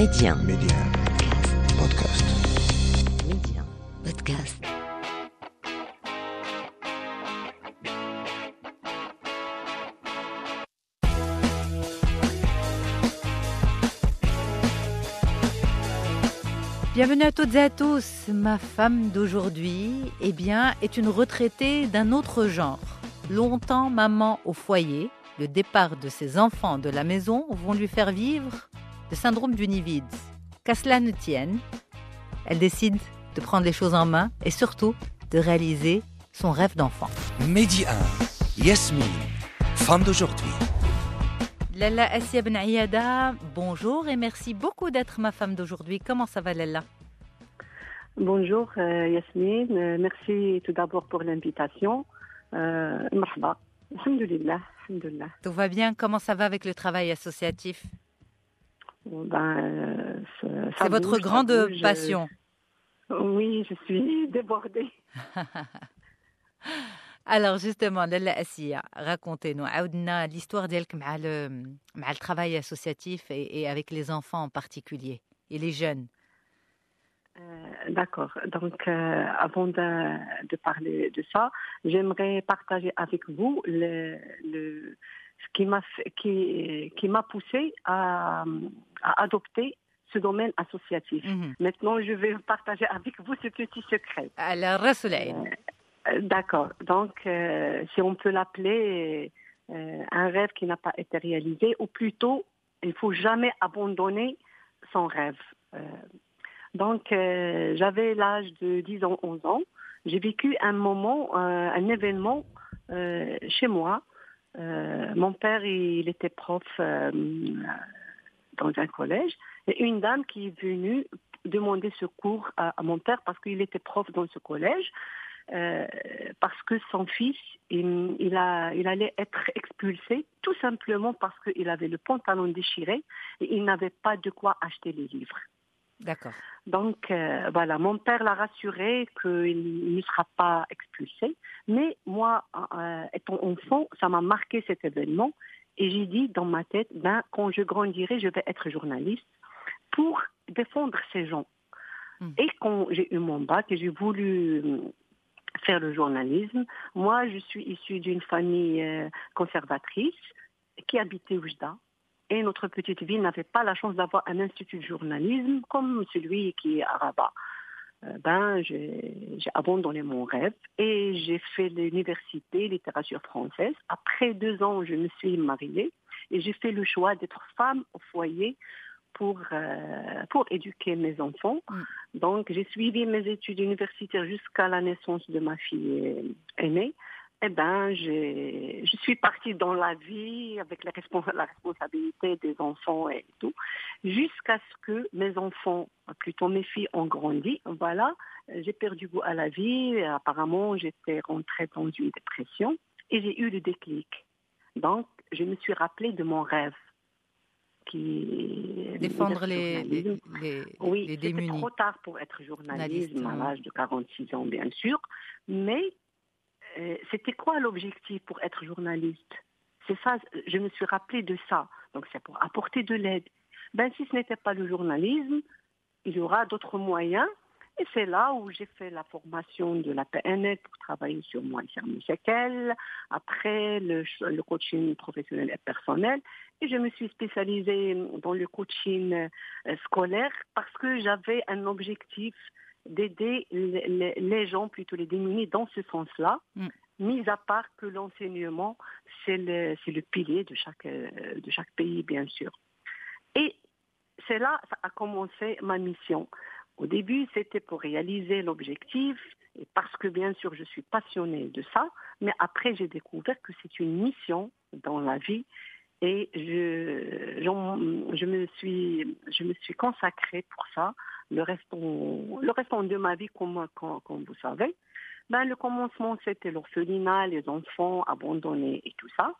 Média. Média. Podcast. Média. Podcast. Bienvenue à toutes et à tous. Ma femme d'aujourd'hui, eh bien, est une retraitée d'un autre genre. Longtemps maman au foyer, le départ de ses enfants de la maison vont lui faire vivre le syndrome du Nivids. Qu'à cela ne tienne, elle décide de prendre les choses en main et surtout de réaliser son rêve d'enfant. Midi 1, Yasmine, femme d'aujourd'hui. Lalla Assia Ben Aïada, bonjour et merci beaucoup d'être ma femme d'aujourd'hui. Comment ça va Lalla? Bonjour euh, Yasmine, Euh, merci tout d'abord pour l'invitation. Euh. Alhamdulillah, alhamdulillah. Tout va bien? Comment ça va avec le travail associatif? Ben, euh, C'est votre grande euh, passion. Oui, je suis débordée. Alors justement, Lala Assia, racontez-nous. l'histoire d'Elk le, travail associatif et, avec les enfants en particulier et les jeunes. Euh, d'accord. Donc, avant de, parler de ça, j'aimerais partager avec vous le ce qui m'a qui, qui m'a poussé à, adopter ce domaine associatif. Mhm. Maintenant, je vais partager avec vous ce petit secret. Alors, Rasoulaï. Euh, euh, D'accord. Donc, euh, si on peut l'appeler euh, un rêve qui n'a pas été réalisé, ou plutôt, il faut jamais abandonner son rêve. donc, j'avais l'âge de 10 ans, 11 ans. J'ai vécu un moment, un événement chez moi euh, mon père, il était prof euh, dans un collège. Et une dame qui est venue demander secours à, mon père parce qu'il était prof dans ce collège. Euh, parce que son fils, il allait être expulsé tout simplement parce qu'il avait le pantalon déchiré et il n'avait pas de quoi acheter les livres. D'accord. Donc euh, voilà, mon père l'a rassuré qu'il ne sera pas expulsé. Mais moi, euh, étant enfant, ça m'a marqué cet événement et j'ai dit dans ma tête, ben, quand je grandirai, je vais être journaliste pour défendre ces gens. Mm. Et quand j'ai eu mon bac et j'ai voulu euh, faire le journalisme, moi, je suis issue d'une famille euh, conservatrice qui habitait Oujda. Et notre petite ville n'avait pas la chance d'avoir un institut de journalisme comme celui qui est à Rabat. Euh, ben, j'ai abandonné mon rêve et j'ai fait l'université littérature française. Après deux ans, je me suis mariée et j'ai fait le choix d'être femme au foyer pour, euh, pour éduquer mes enfants. Mm. Donc, j'ai suivi mes études universitaires jusqu'à la naissance de ma fille euh, aînée. Eh ben, je suis partie dans la vie avec la, respons- la responsabilité des enfants et tout, jusqu'à ce que mes enfants, plutôt mes filles, ont grandi. Voilà, j'ai perdu goût à la vie. Et apparemment, j'étais rentrée dans une dépression et j'ai eu le déclic. Donc, je me suis rappelée de mon rêve qui Défendre les, les, les, Oui, les démunis. trop tard pour être journaliste, Journaliste, à hein. l'âge de 46 ans, bien sûr. Mais euh, c'était quoi l'objectif pour être journaliste? C'est ça, je me suis rappelé de ça. Donc c'est pour apporter de l'aide. Ben, si ce n'était pas le journalisme, il y aura d'autres moyens. Et c'est là où j'ai fait la formation de la PNL pour travailler sur moi, le séquelles. Après, le, le coaching professionnel et personnel. Et je me suis spécialisée dans le coaching euh, scolaire parce que j'avais un objectif d'aider les, gens, plutôt les démunis, dans ce sens-là, Mm. mis à part que l'enseignement, c'est le, le pilier de chaque, euh, de chaque pays, bien sûr. Et c'est là ça a commencé ma mission. Au début, c'était pour réaliser l'objectif, et parce que bien sûr, je suis passionnée de ça, mais après, j'ai découvert que c'est une mission dans la vie et je, j'en- je, me suis, je me suis consacrée pour ça le restant, le restant de ma vie, comme, comme, comme vous savez. Ben, le commencement, c'était l'orphelinat, les enfants abandonnés et tout ça.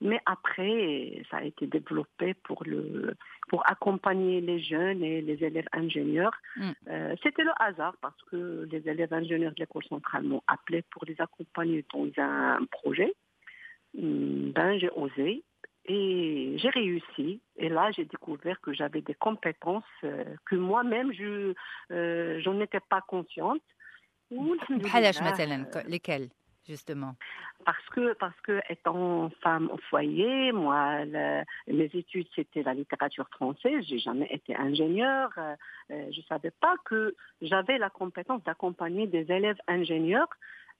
Mais après, ça a été développé pour, le, pour accompagner les jeunes et les élèves ingénieurs. Mm. Euh, c'était le hasard parce que les élèves ingénieurs de l'école centrale m'ont appelé pour les accompagner dans un projet. Hum, Ben, j'ai osé et j'ai réussi. Et là, j'ai découvert que j'avais des compétences euh, que moi-même, je euh, étais pas consciente. Mmh. Euh, lesquelles justement? Parce que, parce que étant femme au foyer, moi, le, mes études, c'était la littérature française, j'ai jamais été ingénieure, euh, euh je savais pas que j'avais la compétence d'accompagner des élèves ingénieurs.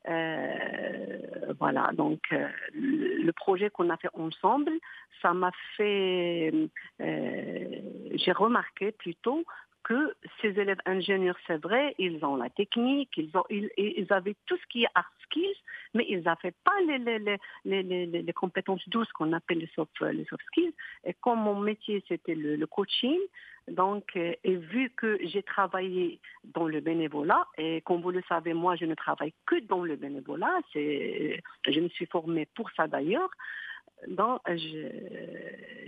Euh, voilà, donc euh, le, projet qu'on a fait ensemble, ça m'a fait, euh, j'ai remarqué plutôt que ces élèves ingénieurs, c'est vrai, ils ont la technique, ils, ont, ils, ils avaient tout ce qui est hard skills, mais ils n'avaient pas les, les, les, les, compétences douces qu'on appelle les soft, les soft skills. Et comme mon métier, c'était le, le coaching, donc, euh, et vu que j'ai travaillé dans le bénévolat, et comme vous le savez, moi, je ne travaille que dans le bénévolat, c'est, je me suis formée pour ça d'ailleurs, donc j'ai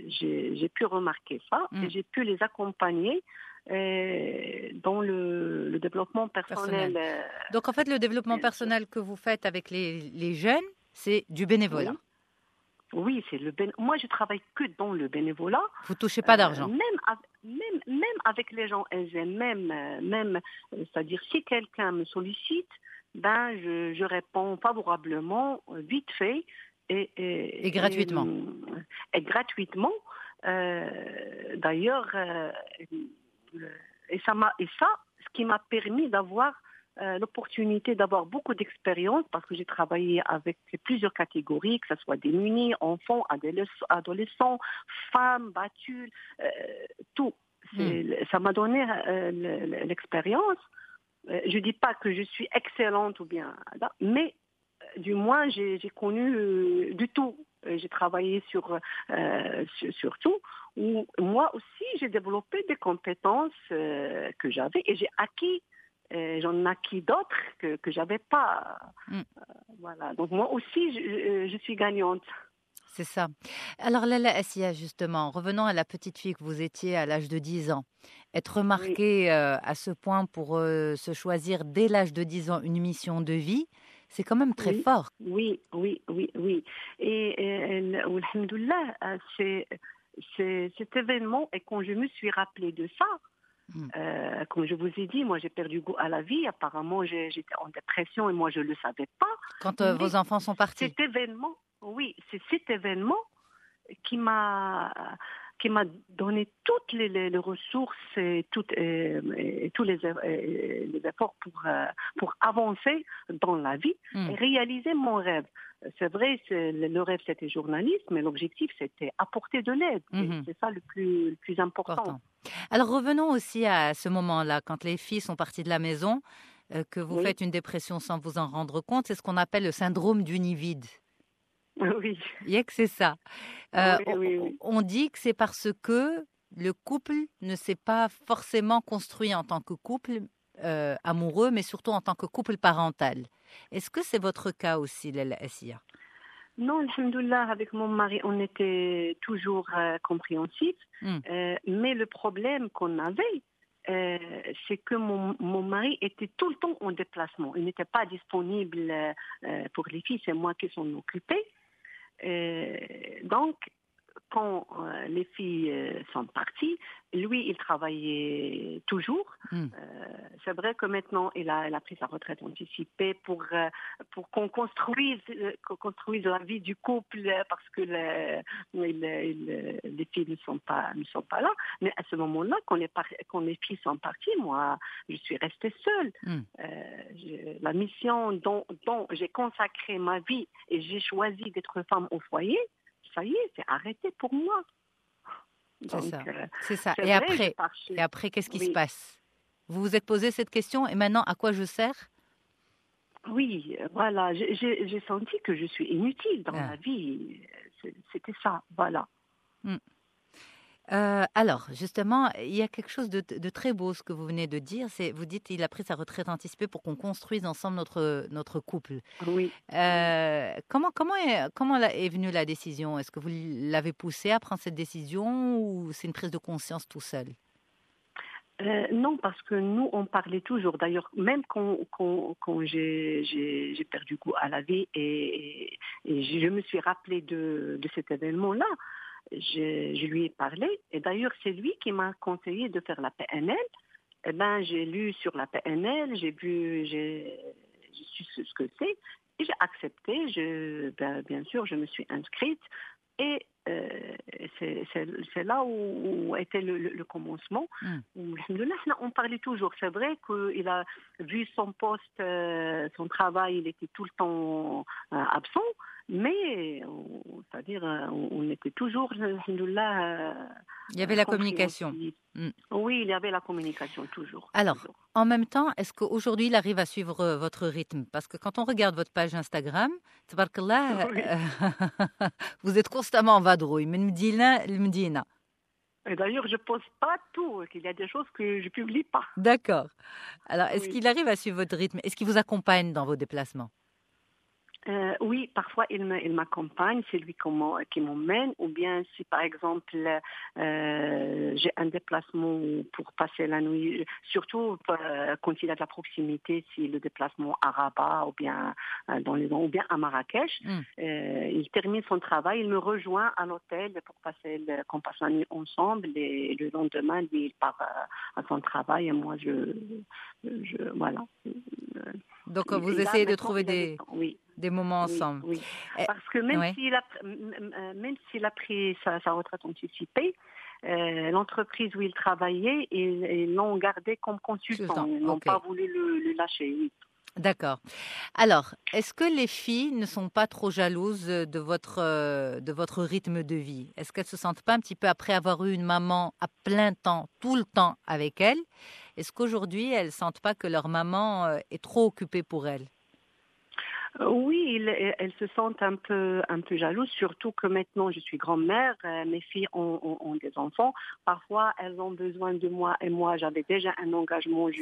j'ai pu remarquer ça Mm. et j'ai pu les accompagner euh, dans le, le développement personnel. Personnel. euh, Donc en fait, le développement personnel que vous faites avec les, les jeunes, c'est du bénévolat. Oui, c'est le bén- Moi, je travaille que dans le bénévolat. Vous touchez pas Euh, d'argent. même, av- même, même avec les gens aisés, même, euh, même, euh, c'est-à-dire si quelqu'un me sollicite, ben je, je réponds favorablement, euh, vite fait et, et, Et gratuitement. Et, et gratuitement. Euh, D'ailleurs, euh, le- et ça m'a et ça, ce qui m'a permis d'avoir euh, l'opportunité d'avoir beaucoup d'expérience parce que j'ai travaillé avec plusieurs catégories, que ce soit démunis, enfants, adolesc- adolescents, femmes, battues, euh, tout. C'est- Ça m'a donné euh, le- l'expérience. Euh, Je dis pas que je suis excellente ou bien, mais euh, du moins j'ai connu euh, du tout. J'ai travaillé sur, euh, sur, sur tout. Où moi aussi, j'ai développé des compétences euh, que j'avais et j'ai acquis J'en ai acquis d'autres que que j'avais pas. Mm. Voilà. Donc moi aussi, je, suis gagnante. C'est ça. Alors Lala Assia, justement, revenons à la petite fille que vous étiez à l'âge de 10 ans. Être remarquée euh, à ce point pour euh, se choisir dès l'âge de 10 ans une mission de vie, c'est quand même très Oui. fort. Oui, oui, oui, oui. Et, et, et, cet événement, et quand je me suis rappelé de ça, euh, comme je vous ai dit, moi j'ai perdu goût à la vie. Apparemment, j'ai- j'étais en dépression et moi je ne le savais pas. Quand euh, vos enfants sont partis. Cet événement, oui, c'est cet événement qui m'a qui m'a donné toutes les, les- les ressources et, toutes, et, et tous les, les efforts pour, euh, pour avancer dans la vie Mm. et réaliser mon rêve. C'est vrai, le rêve c'était journaliste, mais l'objectif c'était apporter de l'aide. C'est ça le plus, le plus important. Important. Alors revenons aussi à ce moment-là, quand les filles sont parties de la maison, euh, que vous Oui. faites une dépression sans vous en rendre compte, c'est ce qu'on appelle le syndrome du nid vide. Oui, Il y a que c'est ça. Euh, Oui, on- oui, oui. On dit que c'est parce que le couple ne s'est pas forcément construit en tant que couple euh, amoureux, mais surtout en tant que couple parental. Est-ce que c'est votre cas aussi, Lala Assia? Non, alhamdoulilah, avec mon mari, on était toujours euh, compréhensifs. Mm. Euh, mais le problème qu'on avait, euh, c'est que mon, mon mari était tout le temps en déplacement. Il n'était pas disponible euh, pour les filles, c'est moi qui s'en occupais. Euh, donc, quand euh, les filles euh, sont parties, lui, il travaillait toujours. Mm. Euh, c'est vrai que maintenant, il a, il a pris sa retraite anticipée pour, pour qu'on construise, construise la vie du couple parce que il- les filles ne sont, pas, ne sont pas là. Mais à ce moment-là, quand quand les filles sont parties, moi, je suis restée seule. Mm. Euh, je- la mission dont, dont j'ai consacré ma vie et j'ai choisi d'être femme au foyer, ça y est, c'est arrêté pour moi. C'est ça. euh, ça. Et vrai, après, chez- et après qu'est-ce qui se passe? Vous vous êtes posé cette question et maintenant, à quoi je sers? Oui, euh, voilà, j'ai- senti que je suis inutile dans Ah. la vie. C'était ça, voilà. Euh, alors, justement, il y a quelque chose de, de très beau ce que vous venez de dire. C'est, vous dites, il a pris sa retraite anticipée pour qu'on construise ensemble notre notre couple. Oui. Euh, comment comment est, comment la- est venue la décision? Est-ce que vous l'avez poussé à prendre cette décision ou c'est une prise de conscience tout seul? Euh, non, parce que nous, on parlait toujours. D'ailleurs, même quand, quand, quand j'ai perdu goût à la vie et, et je me suis rappelé de, de cet événement-là, je, lui ai parlé. Et d'ailleurs, c'est lui qui m'a conseillé de faire la PNL. Eh ben, j'ai lu sur la PNL, j'ai vu, j'ai su ce que c'est et j'ai accepté. Je, ben, bien sûr, je me suis inscrite et c'est c'est- là où, était le, le- le commencement. Mm. On parlait toujours. C'est vrai qu'il a vu son poste, euh, son travail, il était tout le temps euh, absent, mais on- c'est-à-dire euh, on, était toujours, euh, Il y avait la communication. compréhensif. Mm. Oui, il y avait la communication toujours. Alors, toujours. En même temps, est-ce qu'aujourd'hui, il arrive à suivre euh, votre rythme? Parce que quand on regarde votre page Instagram, Oui. euh, vous êtes constamment en vadrouille et d'ailleurs, je ne pose pas tout, qu'il y a des choses que je ne publie pas. D'accord. Alors, est-ce qu'il arrive à suivre votre rythme? Est-ce qu'il vous accompagne dans vos déplacements? Euh, oui, parfois il m'accompagne, c'est lui qui m'emmène, ou bien si par exemple euh, j'ai un déplacement pour passer la nuit, surtout euh, quand il y a de la proximité, si le déplacement à Rabat ou bien dans les ou bien à Marrakech, Mm. euh, il termine son travail, il me rejoint à l'hôtel pour passer qu'on passe la nuit ensemble et le lendemain lui il part à son travail et moi je, je voilà. Donc, Et vous là, essayez de trouver des, oui. Des moments Oui, ensemble. Oui, Eh, Parce que même ouais. s'il a, euh, même s'il a pris sa, sa retraite anticipée, euh, l'entreprise où il travaillait, ils ils l'ont gardé comme Consultant. Ils n'ont pas voulu le, le lâcher. Oui. D'accord. Alors, est-ce que les filles ne sont pas trop jalouses de votre, euh, de votre rythme de vie? Est-ce qu'elles se sentent pas un petit peu après avoir eu une maman à plein temps, tout le temps avec elles? Est-ce qu'aujourd'hui, elles sentent pas que leur maman est trop occupée pour elles? Oui, il- elles se sentent un peu, un peu jalouses, surtout que maintenant je suis grand-mère, euh, mes filles ont, ont- ont des enfants. Parfois, elles ont besoin de moi et moi, j'avais déjà un engagement. Je,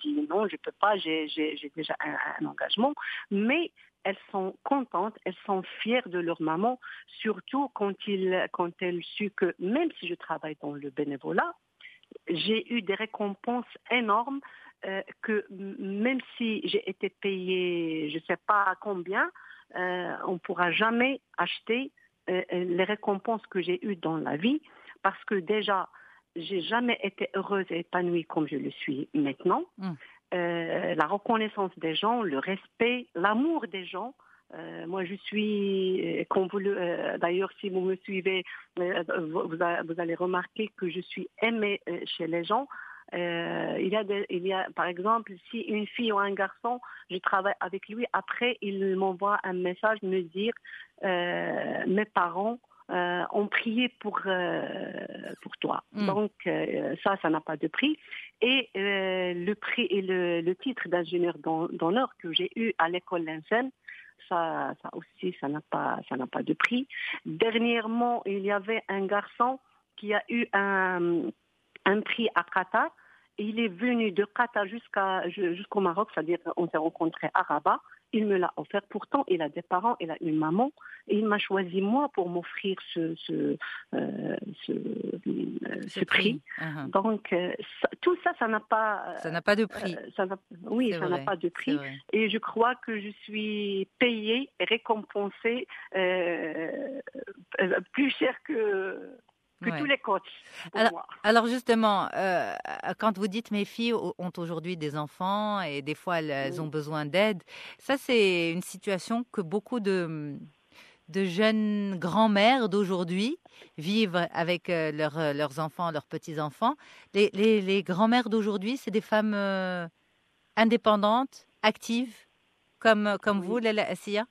dis non, je peux pas, j'ai j'ai- j'ai déjà un, un engagement. Mais elles sont contentes, elles sont fières de leur maman, surtout quand, il, quand elles su que même si je travaille dans le bénévolat, j'ai eu des récompenses énormes euh, que même si j'ai été payée, je ne sais pas combien, euh, on ne pourra jamais acheter euh, les récompenses que j'ai eues dans la vie parce que déjà, j'ai jamais été heureuse et épanouie comme je le suis maintenant. Euh, la reconnaissance des gens, le respect, l'amour des gens. Euh, moi, je suis, vous euh, d'ailleurs, si vous me suivez, euh, vous, allez remarquer que je suis aimée chez les gens. Euh, il, y a des- il y a, par exemple, si une fille ou un garçon, je travaille avec lui, après, il m'envoie un message me dire euh, mes parents euh, ont prié pour, euh, pour toi. Mm. Donc, euh, ça, ça n'a pas de prix. Et euh, le prix et le, le titre d'ingénieur d'hon- d'honneur que j'ai eu à l'école Linsen, ça, ça aussi, ça n'a pas, ça n'a pas de prix. Dernièrement, il y avait un garçon qui a eu un, un prix à Qatar. Il est venu de Qatar jusqu'à jusqu'au Maroc, c'est-à-dire on s'est rencontrés à Rabat. Il me l'a offert. Pourtant, il a des parents, il a une maman, et il m'a choisi moi pour m'offrir ce ce, euh, ce, euh, ce prix. Mhm. Donc euh, ça- tout ça, ça n'a pas. Ça n'a pas de prix. euh, ça n'a- oui, C'est ça n'a pas de prix. Et je crois que je suis payée récompensée euh, euh, plus cher que, que Ouais. tous les coachs pour Alors- moi. Alors justement, euh, quand vous dites mes filles ont aujourd'hui des enfants et des fois elles, Oui. ont besoin d'aide, ça c'est une situation que beaucoup de, de jeunes grands-mères d'aujourd'hui vivent avec euh, leurs, euh, leurs enfants, leurs petits-enfants. Les, les, les grands-mères d'aujourd'hui, c'est des femmes euh, indépendantes, actives, comme, comme Oui. vous, Lala Assia?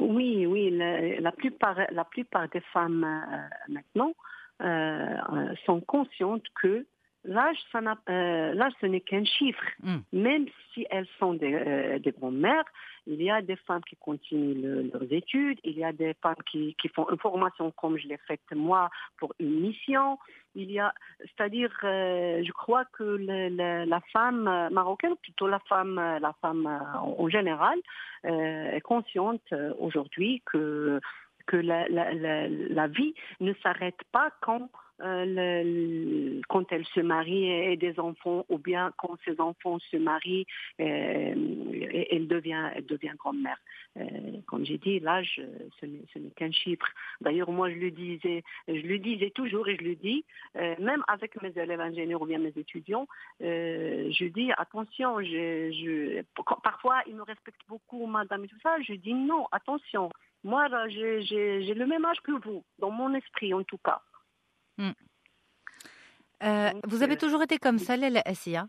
Oui, oui, la, la plupart, la plupart des femmes euh, maintenant euh, euh, sont conscientes que l'âge, ça n'a- euh, l'âge, ce n'est qu'un chiffre. Mm. Même si elles sont des, euh, des grands-mères, il y a des femmes qui continuent le- leurs études, il y a des femmes qui, qui font une formation comme je l'ai faite moi pour une mission. Il y a, c'est-à-dire, euh, je crois que la femme euh, marocaine, plutôt la femme, euh, la femme euh, en, en général, euh, est consciente aujourd'hui que que la, vie ne s'arrête pas quand euh, quand elle se marie et, et des enfants, ou bien quand ses enfants se marient, euh, et- elle devient, elle devient grand-mère. Euh, comme j'ai dit, l'âge, ce n'est qu'un chiffre. D'ailleurs, moi, je le disais, je le disais toujours et je le dis, même avec mes élèves ingénieurs ou bien mes étudiants, je dis attention, parfois ils me respectent beaucoup, madame et tout ça, je dis non, attention. Moi, j'ai- le même âge que vous, dans mon esprit en tout cas. Euh, Donc, vous avez euh, toujours été comme ça, Lala Assia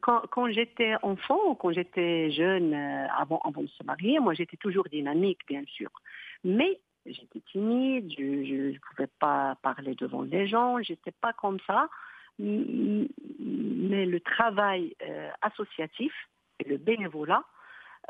Quand, quand j'étais enfant, ou quand j'étais jeune, euh, avant, avant de se marier, moi j'étais toujours dynamique, bien sûr. Mais j'étais timide, je ne pouvais pas parler devant les gens, j'étais pas comme ça. Mais le travail euh, associatif et le bénévolat euh,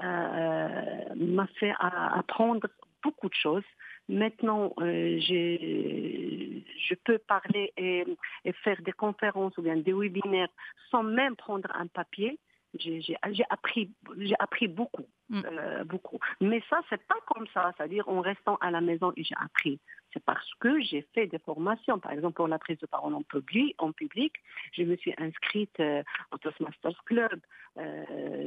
m'a fait apprendre beaucoup de choses. Maintenant, euh, je peux parler et, et faire des conférences ou bien des webinaires sans même prendre un papier. J'ai appris, j'ai appris beaucoup, Mm. euh, beaucoup. Mais ça, c'est pas comme ça, c'est-à-dire en restant à la maison j'ai appris. C'est parce que j'ai fait des formations. Par exemple, pour la prise de parole en public, en public je me suis inscrite euh, au Toastmasters Club. Euh,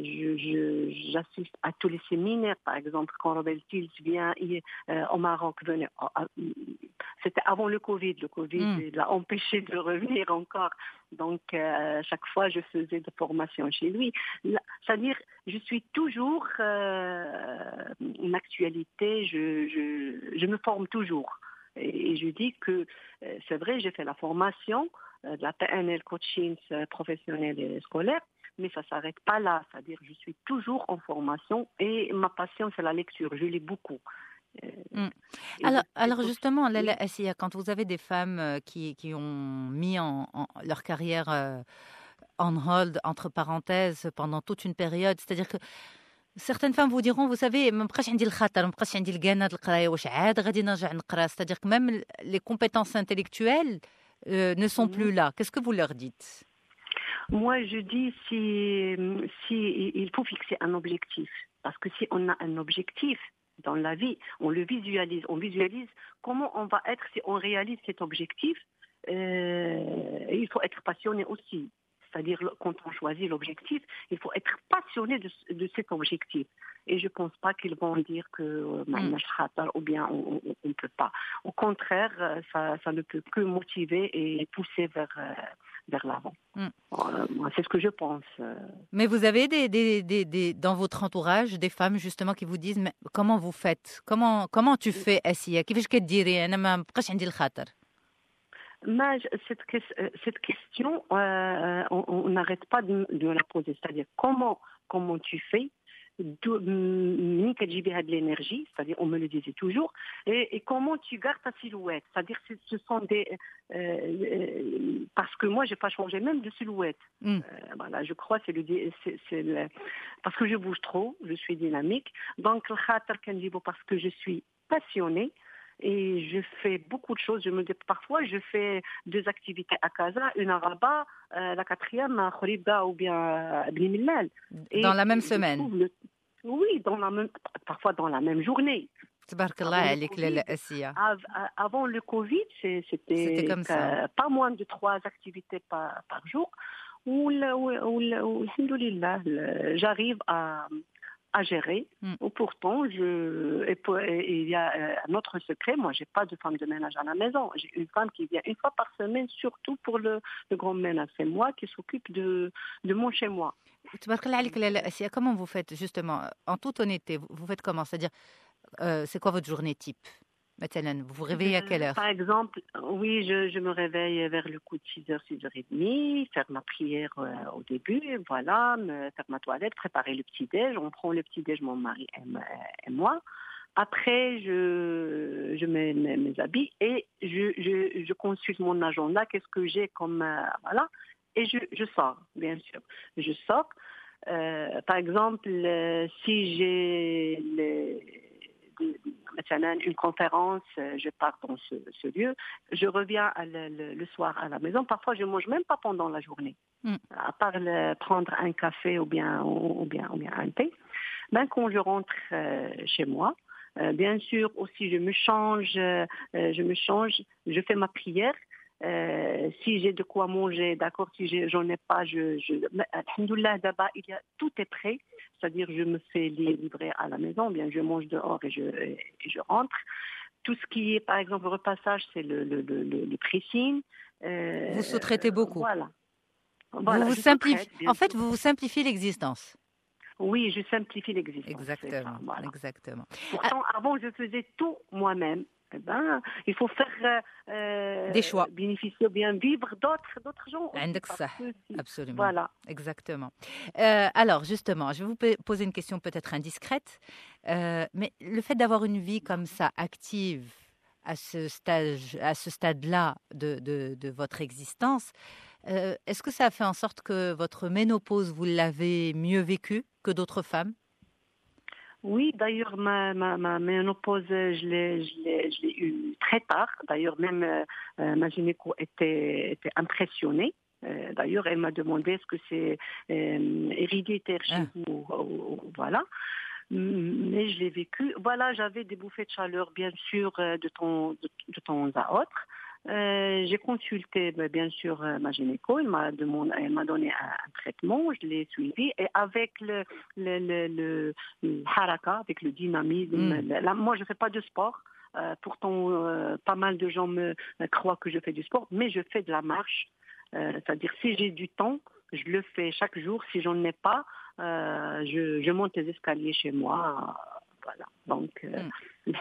J'assiste à tous les séminaires. Par exemple, quand Robert Tills vient il- euh, au Maroc, venait, oh, ah, c'était avant le Covid. Le Covid Mm. il l'a empêché de revenir encore. Donc, euh, chaque fois, je faisais des formations chez lui. C'est-à-dire, je suis toujours en actualité, je, je, je me forme toujours. Et, et je dis que euh, c'est vrai, j'ai fait la formation euh, de la PNL coaching euh, professionnelle et scolaire, mais ça s'arrête pas là. C'est-à-dire, je suis toujours en formation et ma passion, c'est la lecture. Je lis beaucoup. Mm. Alors, justement, Lala. Assia, quand vous avez des femmes qui, qui ont mis en, en- leur carrière on hold, entre parenthèses, pendant toute une période, c'est-à-dire que Certaines femmes vous diront, vous savez, c'est-à-dire que même les compétences intellectuelles euh, ne sont plus là. Qu'est-ce que vous leur dites? Moi, je dis, si, il faut fixer un objectif. Parce que si on a un objectif dans la vie, on le visualise. On visualise comment on va être si on réalise cet objectif. Euh, il faut être passionné aussi. C'est-à-dire, quand on choisit l'objectif, il faut être passionné de, ce- de cet objectif. Et je ne pense pas qu'ils vont dire que euh, Mm. ou bien on ne peut pas. Au contraire, euh, ça, ça ne peut que motiver et pousser vers, euh, vers l'avant. Mm. C'est ce que je pense. euh. Mais vous avez des, des- des- des- dans votre entourage des femmes justement qui vous disent mais comment vous faites? Comment, comment tu fais Assia cette, euh, cette question, euh, euh, on n'arrête pas de, de, la poser. C'est-à-dire, comment, comment tu fais de mm, l'énergie, c'est-à-dire on me le disait toujours, et, comment tu gardes ta silhouette, c'est-à-dire ce sont des parce que moi j'ai pas changé même de silhouette. Mm. Voilà, je crois c'est le, parce que je bouge trop, je suis dynamique, donc le parce que je suis passionnée, et je fais beaucoup de choses. Je me parfois je fais deux activités à Casa, une à Rabat, euh, la quatrième à Khoriba ou bien euh, à Bnimillal. Dans la même semaine. Le... Oui, dans la même, parfois dans la même journée. Avant le Covid, c'était pas moins de trois activités par, jour. par jour. J'arrive à, à gérer. Mm. Ou pourtant, je, et, pour, et, il y a euh, un autre secret, moi, j'ai pas de femme de ménage à la maison. J'ai une femme qui vient une fois par semaine, surtout pour le, grand ménage. C'est moi qui s'occupe de, de mon chez moi. Comment vous faites justement, en toute honnêteté, vous faites comment? C'est-à-dire, euh, c'est quoi votre journée type? Vous vous réveillez à quelle Euh, heure? Par exemple, oui, je, je me réveille vers le coup de 6h, 6h30, faire ma prière euh, au début, voilà, me faire ma toilette, préparer le petit-déj. On prend le petit-déj, mon mari et, moi. Après, je, je mets mes, mes habits et je, je, je consulte mon agenda, qu'est-ce que j'ai comme... euh, voilà. Et je, je sors, bien sûr. Je sors. Euh, par exemple, si j'ai les- une conférence, euh, je pars dans ce, lieu, je reviens le, soir à la maison. Parfois, je mange même pas pendant la journée, mm. à part prendre un café ou bien ou, bien ou bien un thé. Même quand je rentre euh, chez moi, euh, bien sûr aussi je me change, je me change, je fais ma prière euh, si j'ai de quoi manger, d'accord, si j'en ai pas, je, je alhamdoulilah, d'abord, il y a, tout est prêt. C'est-à-dire, je me fais li- livrer à la maison, bien, je mange dehors et je, et je rentre. Tout ce qui est, par exemple, repassage, c'est le, le, le, le, pressing. Euh, Vous sous-traitez beaucoup. Voilà. vous Voilà, vous je simplifiez- En fait, vous vous simplifiez l'existence. Oui, je simplifie l'existence. Exactement. voilà. Exactement. Pourtant, avant, je faisais tout moi-même. Eh ben, il faut faire euh, euh des choix, bénéficier, bien vivre d'autres, d'autres gens. Ça. Absolument. Voilà. Exactement. Euh, alors justement, je vais vous poser une question peut-être indiscrète, euh, mais le fait d'avoir une vie comme ça, active, à ce stade, à ce stade-là de, votre existence, est-ce que ça a fait en sorte que votre ménopause vous l'avez mieux vécue que d'autres femmes? Oui, d'ailleurs, ma, ma, ma ménopause, je l'ai, je l'ai, je l'ai eu très tard. D'ailleurs, même euh, euh, ma gynéco était, était impressionnée. Euh, d'ailleurs, elle m'a demandé est-ce que c'est euh, héréditaire chez Ah. vous ou- ou- Voilà. Mm, Mais je l'ai vécu. Voilà, j'avais des bouffées de chaleur, bien sûr, de temps, de, de temps à autre. Euh, j'ai consulté ben, bien sûr euh, ma gynéco, elle m'a demandé, elle m'a donné un, un traitement, je l'ai suivi et avec le, le, le, le, le haraka, avec le dynamisme. Mm. Là, moi, je fais pas de sport. Euh, pourtant, euh, pas mal de gens me croient que je fais du sport, mais je fais de la marche. Euh, C'est-à-dire, si j'ai du temps, je le fais chaque jour. Si j'en ai pas, euh, je, je monte les escaliers chez moi. Voilà. Donc, euh, Mm.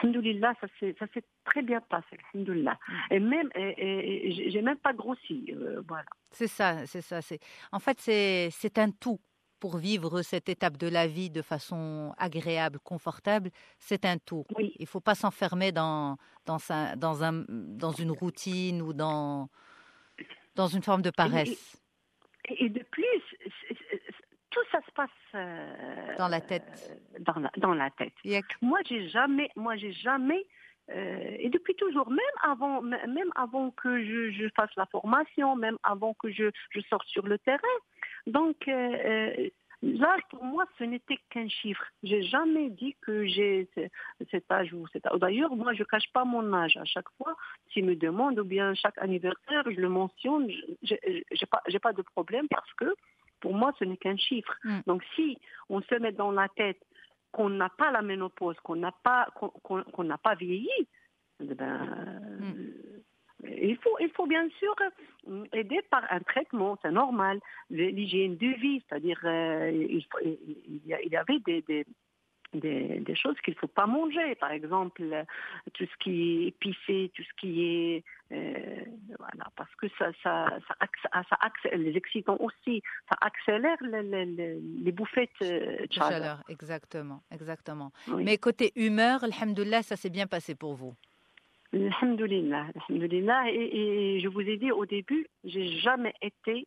ça s'est très bien passé. alhamdoulilah. Mm. Et même, j'ai- même pas grossi. euh, voilà. C'est ça, c'est ça. C'est en fait c'est un tout pour vivre cette étape de la vie de façon agréable, confortable. C'est un tout. Oui. Il faut pas s'enfermer dans dans sa- dans un dans une routine ou dans dans une forme de paresse. Et, et de plus, tout ça se passe euh, Dans la tête. euh, dans, la, dans la tête. Moi, j'ai jamais, moi, j'ai jamais, euh, et depuis toujours, même avant, même avant que je, je fasse la formation, même avant que je, je sorte sur le terrain. Donc, euh, là, pour moi, ce n'était qu'un chiffre. J'ai jamais dit que j'ai ce- cet âge ou cet âge. D'ailleurs, moi, je cache pas mon âge à chaque fois. S'ils me demandent, ou bien chaque anniversaire, je le mentionne. Je- J'ai pas, j'ai pas de problème parce que pour moi, ce n'est qu'un chiffre. Mm. Donc, si on se met dans la tête qu'on n'a pas la ménopause, qu'on n'a pas, qu'on, n'a pas vieilli, eh ben, euh, il faut, il faut bien sûr euh, aider par un traitement, c'est normal. L'hygiène de vie, c'est-à-dire, euh, il, faut- il y a- il y avait des, des, des, des choses qu'il ne faut pas manger. Par exemple, euh, tout ce qui est épicé, tout ce qui est... euh, voilà, parce que ça, ça, ça, acc- ça accélère, les excitants aussi, ça accélère le- le- le- les bouffées de De chaleur. chaleur, exactement, exactement. Oui. Mais côté humeur, alhamdoulilah, ça s'est bien passé pour vous? Alhamdulillah, alhamdulillah. Et, et je vous ai dit au début, j'ai jamais été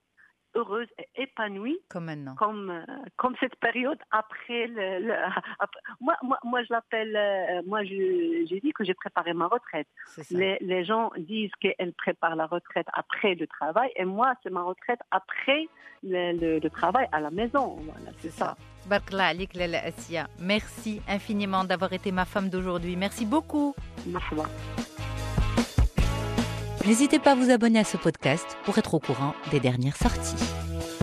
heureuse et épanouie Comme maintenant. comme euh, comme cette période après le, le- après- moi moi moi je l'appelle euh, moi j'ai dit que j'ai préparé ma retraite ça. les, les gens disent qu'elles préparent la retraite après le travail et moi c'est ma retraite après le, le- le travail à la maison voilà c'est ça Assia. Merci infiniment d'avoir été ma femme d'aujourd'hui. Merci beaucoup. Marhaba. N'hésitez pas à vous abonner à ce podcast pour être au courant des dernières sorties.